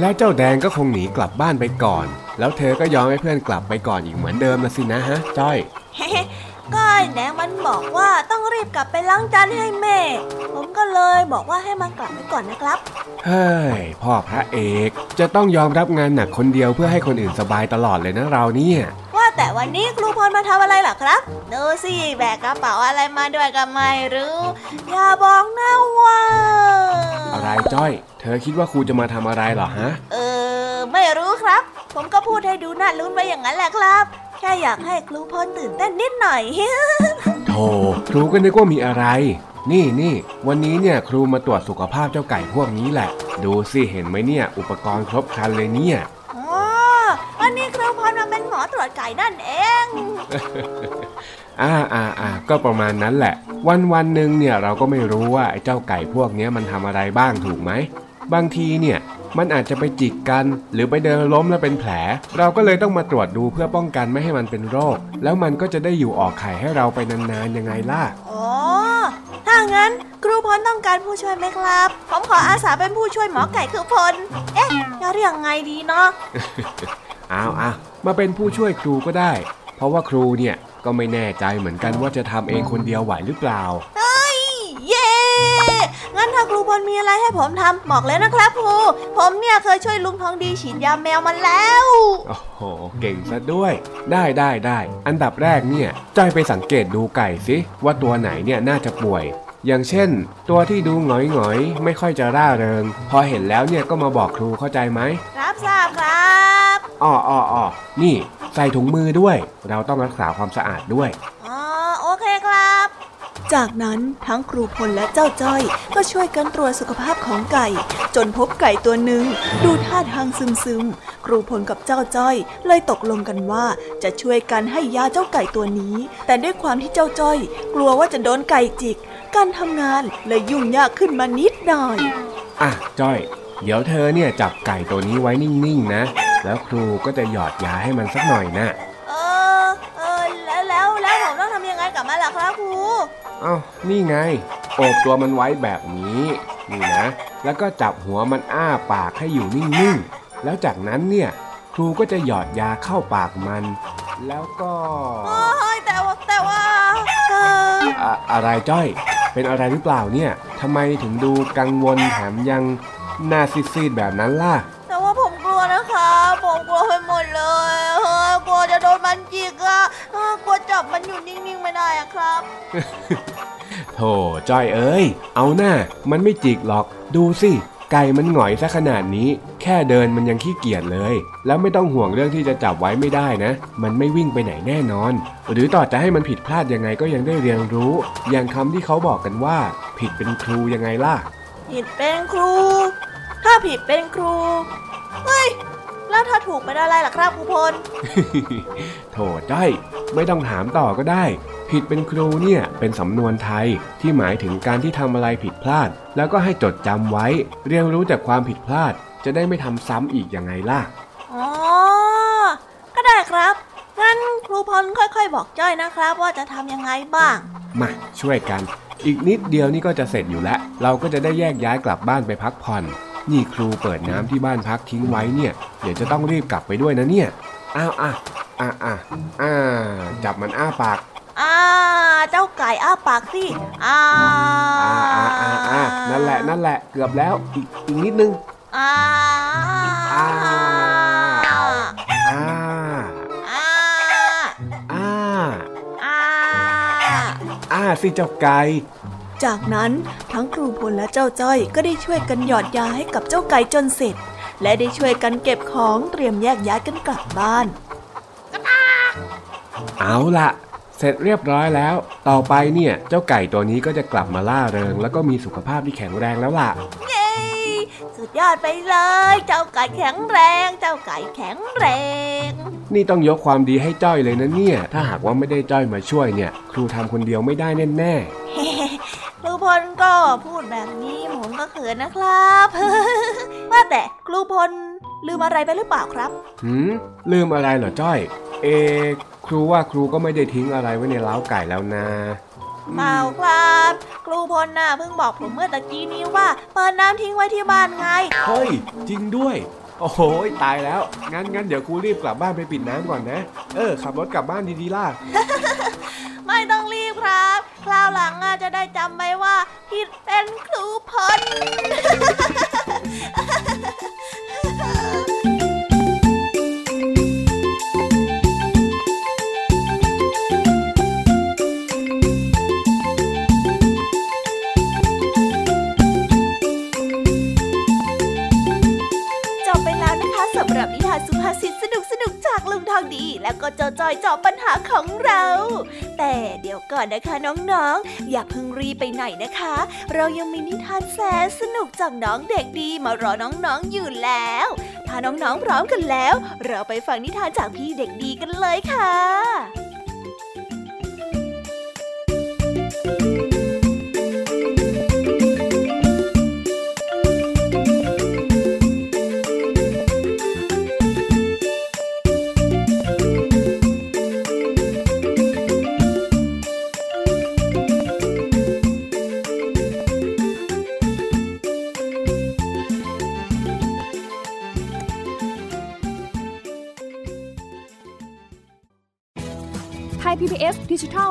Speaker 3: แล้วเจ้าแดงก็คงหนีกลับบ้านไปก่อน แล้วเธอก็ยอมให้เพื่อนกลับไปก่อนอีกเหมือนเดิมนะสินะฮะ จ้อย
Speaker 1: ก็ไอ้แดงมันบอกว่าต้องรีบกลับไปล้างจานให้แม่ ผมก็เลยบอกว่าให้มันกลับไปก่อนนะครับ
Speaker 3: เฮ้ย พ่อพระเอกจะต้องยอมรับงานหนักคนเดียวเพื่อให้คนอื่นสบายตลอดเลยนะเราเนี่ย
Speaker 1: ว่าแต่วันนี้ครูพลมาทำอะไรเหรอครับดูสิแบกกระเป๋าอะไรมาด้วยก็ไม่รู้อย่าบอกนะว่า
Speaker 3: อะไรจ้อย เธอคิดว่าครูจะมาทำอะไรเหรอฮะ
Speaker 1: เออ ไม่รู้ครับ ผมก็พูดให้ดูน่าลุ้นไปอย่างนั้นแหละครับ แค่อยากให้ครูพลตื่นเต้นนิดหน่อย
Speaker 3: โธ่ครูก็นึกว่ามีอะไร นี่นี่วันนี้เนี่ยครูมาตรวจสุขภาพเจ้าไก่พวกนี้แหละ ดูสิเห็นไหมเนี่ย อุปกรณ์ครบครันเลยเนี่ย
Speaker 1: อ๋อวันนี้ครูพลมาเป็นหมอตรวจไก่นั่นเอง
Speaker 3: อ่าอ่าอ่าก็ประมาณนั้นแหละ วันวันหนึ่งเนี่ยเราก็ไม่รู้ว่าไอ้เจ้าไก่พวกเนี้ยมันทำอะไรบ้างถูกไหมบางทีเนี่ย มันอาจจะไปจิกกัน หรือไปเดินล้มแล้วเป็นแผล เราก็เลยต้องมาตรวจดูเพื่อป้องกันไม่ให้มันเป็นโรค แล้วมันก็จะได้อยู่ออกไข่ให้เราไปนานๆยังไงล่ะ
Speaker 1: อ๋อถ้างั้นครูพลต้องการผู้ช่วยไหมครับ ผมขออาสาเป็นผู้ช่วยหมอไก่คือพล เอ๊ะจะเรียกไงดีเนาะ
Speaker 3: เอาเอามาเป็นผู้ช่วยครูก็ได้ เพราะว่าครูเนี่ยก็ไม่แน่ใจเหมือนกันว่าจะทำเองคนเดียวไหวหรือเปล่า
Speaker 1: เย้ งั้นถ้าาครูพลมีอะไรให้ผมทำบอกเลยนะครับครู ผมเนี่ยเคยช่วยลุงทองดีฉีดยาแมวมาแล้ว
Speaker 3: โอ้โห เก่งซะด้วย ได้ได้ได้ อันดับแรกเนี่ยจ้อยไปสังเกตดูไก่สิว่าตัวไหนเนี่ยน่าจะป่วยอย่างเช่น ตัวที่ดูหงอยหงอยๆไม่ค่อยจะร่าเริง พอเห็นแล้วเนี่ยก็มาบอกครูเข้าใจไหม
Speaker 1: รับทราบครับ
Speaker 3: อ้ออ้ออ้อนี่ ใส่ถุงมือด้วย เราต้องรักษาความสะอาดด้วย
Speaker 1: อ๋อโอเคครับ
Speaker 2: จากนั้นทั้งครูพลและเจ้าจ้อยก็ช่วยกันตรวจสุขภาพของไก่ จนพบไก่ตัวหนึ่ง ดูท่าทางซึมๆครูพลกับเจ้าจ้อย เลยตกลงกันว่าจะช่วยกันให้ยาเจ้าไก่ตัวนี้ แต่ด้วยความที่เจ้าจ้อย กลัวว่าจะโดนไก่จิก การทำงานเลยยุ่งยากขึ้นมานิดหน่อย
Speaker 3: อะจ้อย เดี๋ยวเธอเนี่ยจับไก่ตัวนี้ไว้นิ่งๆนะ แล้วครูก็จะหยอดยาให้มันสักหน่อยนะ
Speaker 1: เออเออแล้วแล้วแล้วผมต้องทำยังไงกับมันล่ะครับครู
Speaker 3: เอ้านี่ไงโอบตัวมันไว้แบบนี้ นี่นะ แล้วก็จับหัวมันอ้าปากให้อยู่นิ่งๆ แล้วจากนั้นเนี่ยครูก็จะหยอดยาเข้าปากมัน แล้วก็
Speaker 1: โอ้ยแต่ว่าแต่ว่าเออ
Speaker 3: อะอะไรจ้อย เป็นอะไรหรือเปล่าเนี่ยทำไมถึงดูกังวลแถมยังหน้าซีดๆแบบนั้นล่ะ
Speaker 1: แต่ว่าผมกลัวนะครับผมกลัวไปหมดเลย นมันจิกอะเออกลัวจับมันอยู่นิ่งๆไม่ได้อะครับ
Speaker 3: โธ่จ้อยเอ้ย เอาหน้า มันไม่จิกหรอก ดูสิไก่มันหงอยซะขนาดนี้ แค่เดินมันยังขี้เกียจเลย แล้วไม่ต้องห่วงเรื่องที่จะจับไว้ไม่ได้นะ มันไม่วิ่งไปไหนแน่นอน หรือต่อจะให้มันผิดพลาดยังไงก็ยังได้เรียนรู้ อย่างคำที่เขาบอกกันว่า ผิดเป็นครูยังไงล่ะ
Speaker 1: ผิดเป็นครู ถ้าผิดเป็นครู เฮ้ย แล้วถ้าถูกเป็นอะไรล่ะครับครูพล
Speaker 3: โถจ้อยไม่ต้องถามต่อก็ได้ ผิดเป็นครูเนี่ยเป็นสำนวนไทยที่หมายถึงการที่ทำอะไรผิดพลาด แล้วก็ให้จดจำไว้ เรียนรู้จากความผิดพลาด จะได้ไม่ทำซ้ำอีกยังไงล่ะ
Speaker 1: อ๋อ ก็ได้ครับงั้นครูพลค่อยๆ บอกจ้อยนะครับ ว่าจะทำยังไงบ้าง
Speaker 3: มาช่วยกัน อีกนิดเดียวนี่ก็จะเสร็จอยู่แล้ว เราก็จะได้แยกย้ายกลับบ้านไปพักผ่อน นี่ครูเปิดน้ำที่บ้านพักทิ้งไว้เนี่ย เดี๋ยวจะต้องรีบกลับไปด้วยนะเนี่ย อ้าวอะอะอะอ่าจับมันอ้าปาก
Speaker 1: อ่าเจ้าไก่อ้าปากสิอ่า
Speaker 3: อ่าอ่าอ่านั่นแหละนั่นแหละเกือบแล้วอีกอีกนิดนึง
Speaker 1: อ่า
Speaker 3: อ่า
Speaker 1: อ่า
Speaker 3: อ่า
Speaker 1: อ่า
Speaker 3: อ่าสิเจ้าไก่
Speaker 2: จากนั้นทั้งครูพลและเจ้าจ้อยก็ได้ช่วยกันหยอดยาให้กับเจ้าไก่จนเสร็จ และได้ช่วยกันเก็บของเตรียมแยกย้ายกันกลับบ้าน
Speaker 3: เอาละเสร็จเรียบร้อยแล้ว ต่อไปเนี่ยเจ้าไก่ตัวนี้ก็จะกลับมาล่าเริง แล้วก็มีสุขภาพที่แข็งแรงแล้วล่ะ
Speaker 1: เย้สุดยอดไปเลย เจ้าไก่แข็งแรง เจ้าไก่แข็งแรง
Speaker 3: นี่ต้องยกความดีให้จ้อยเลยนะเนี่ย ถ้าหากว่าไม่ได้จ้อยมาช่วยเนี่ย ครูทำคนเดียวไม่ได้แน่
Speaker 1: ครูพลก็พูดแบบนี้ผมก็เขินนะครับ ว่าแต่ครูพลลืมอะไรไปหรือเปล่าครับ
Speaker 3: ๆหืม ลืมอะไรเหรอจ้อย เอะครูว่าครูก็ไม่ได้ทิ้งอะไรไว้ในเล้าไก่แล้วนะ
Speaker 1: เปล่าครับ ครูพลน่ะเพิ่งบอกผมเมื่อตะกี้นี้ว่า เปิดน้ำทิ้งไว้ที่บ้านไง
Speaker 3: เฮ้ย จริงด้วย โอ้โหตายแล้ว งั้นงั้นเดี๋ยวครูรีบกลับบ้านไปปิดน้ำก่อนนะ เออ ขับรถกลับบ้านดีๆล่ะ
Speaker 1: ไม่ต้องรีบครับ คราวหลังจะได้จำไว้ว่าผิดเป็นครูพลาสุภาษิตสนุกสนุกจากลุงทองดี แล้วก็เจ้าจอยจอบปัญหาของเรา แต่เดี๋ยวก่อนนะคะน้องๆอย่าเพิ่งรีไปไหนนะคะ เรายังมีนิทานแสนสนุกจากน้องเด็กดีมารอน้องๆอยู่แล้ว ถ้าน้องๆพร้อมกันแล้ว เราไปฟังนิทานจากพี่เด็กดีกันเลยค่ะ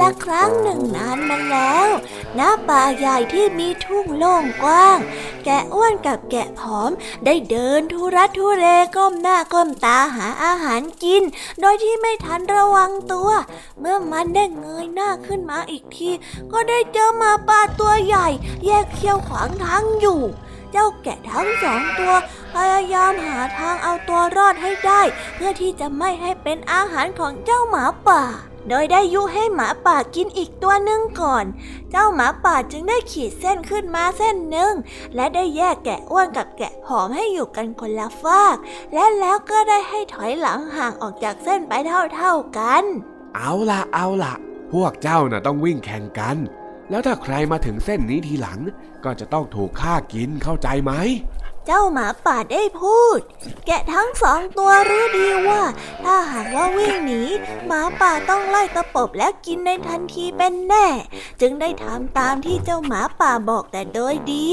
Speaker 1: ละครั้งหนึ่งนานมาแล้วณป่าใหญ่ที่มีทุ่งโล่งกว้าง แกะอ้วนกับแกะผอม ได้เดินทุรัทุเรก้มหน้าก้มตาหาอาหารกิน โดยที่ไม่ทันระวังตัว เมื่อมันได้เงยหน้าขึ้นมาอีกที ก็ได้เจอหมาป่าตัวใหญ่ แยกเขี้ยวขวางทางอยู่เจ้าแกะทั้งสองตัวพยายามหาทางเอาตัวรอดให้ได้ เพื่อที่จะไม่ให้เป็นอาหารของเจ้าหมาป่า โดยได้ยุให้หมาป่ากินอีกตัวหนึ่งก่อน เจ้าหมาป่าจึงได้ขีดเส้นขึ้นมาเส้นหนึ่ง และได้แยกแกะอ้วนกับแกะผอมให้อยู่กันคนละฟาก และแล้วก็ได้ให้ถอยหลังห่างออกจากเส้นไปเท่าๆกัน
Speaker 3: เอาละเอาละพวกเจ้าน่ะต้องวิ่งแข่งกัน แล้วถ้าใครมาถึงเส้นนี้ทีหลัง ก็จะต้องถูกฆ่ากินเข้าใจไหม
Speaker 1: เจ้าหมาป่าได้พูด แกะทั้งสองตัวรู้ดีว่า ถ้าหากว่าวิ่งหนีหมาป่าต้องไล่ตะปบและกินในทันทีเป็นแน่ จึงได้ทำตามที่เจ้าหมาป่าบอกแต่โดยดี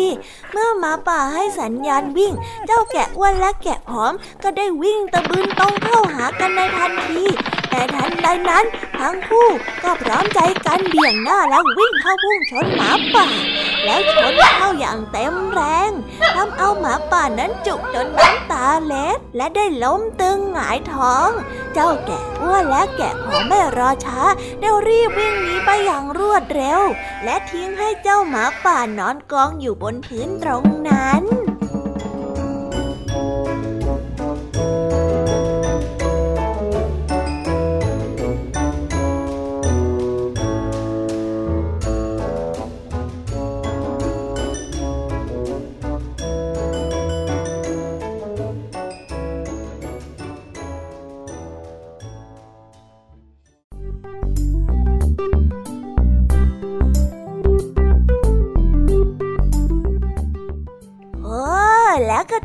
Speaker 1: เมื่อหมาป่าให้สัญญาณวิ่ง เจ้าแกะอ้วนและแกะผอม ก็ได้วิ่งตะบึนตรงเข้าหากันในทันที แต่ทันใดนั้น ทั้งคู่ก็พร้อมใจกันเบี่ยงหน้าแล้ววิ่งเข้าพุ่งชนหมาป่า แล้วชนเข้าอย่างเต็มแรงทำเอาหมาป่านั้นจุกจนน้ำตาเล็ดและได้ล้มตึงหงายท้อง เจ้าแก่อ้วนและแกะผอมไม่รอช้าได้รีบวิ่งหนีไปอย่างรวดเร็ว และทิ้งให้เจ้าหมาป่านอนกองอยู่บนพื้นตรงนั้น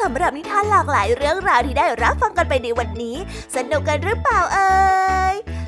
Speaker 1: สำหรับนิทานหลากหลายเรื่องราวที่ได้รับฟังกันไปในวันนี้ สนุกกันหรือเปล่าเอ่ย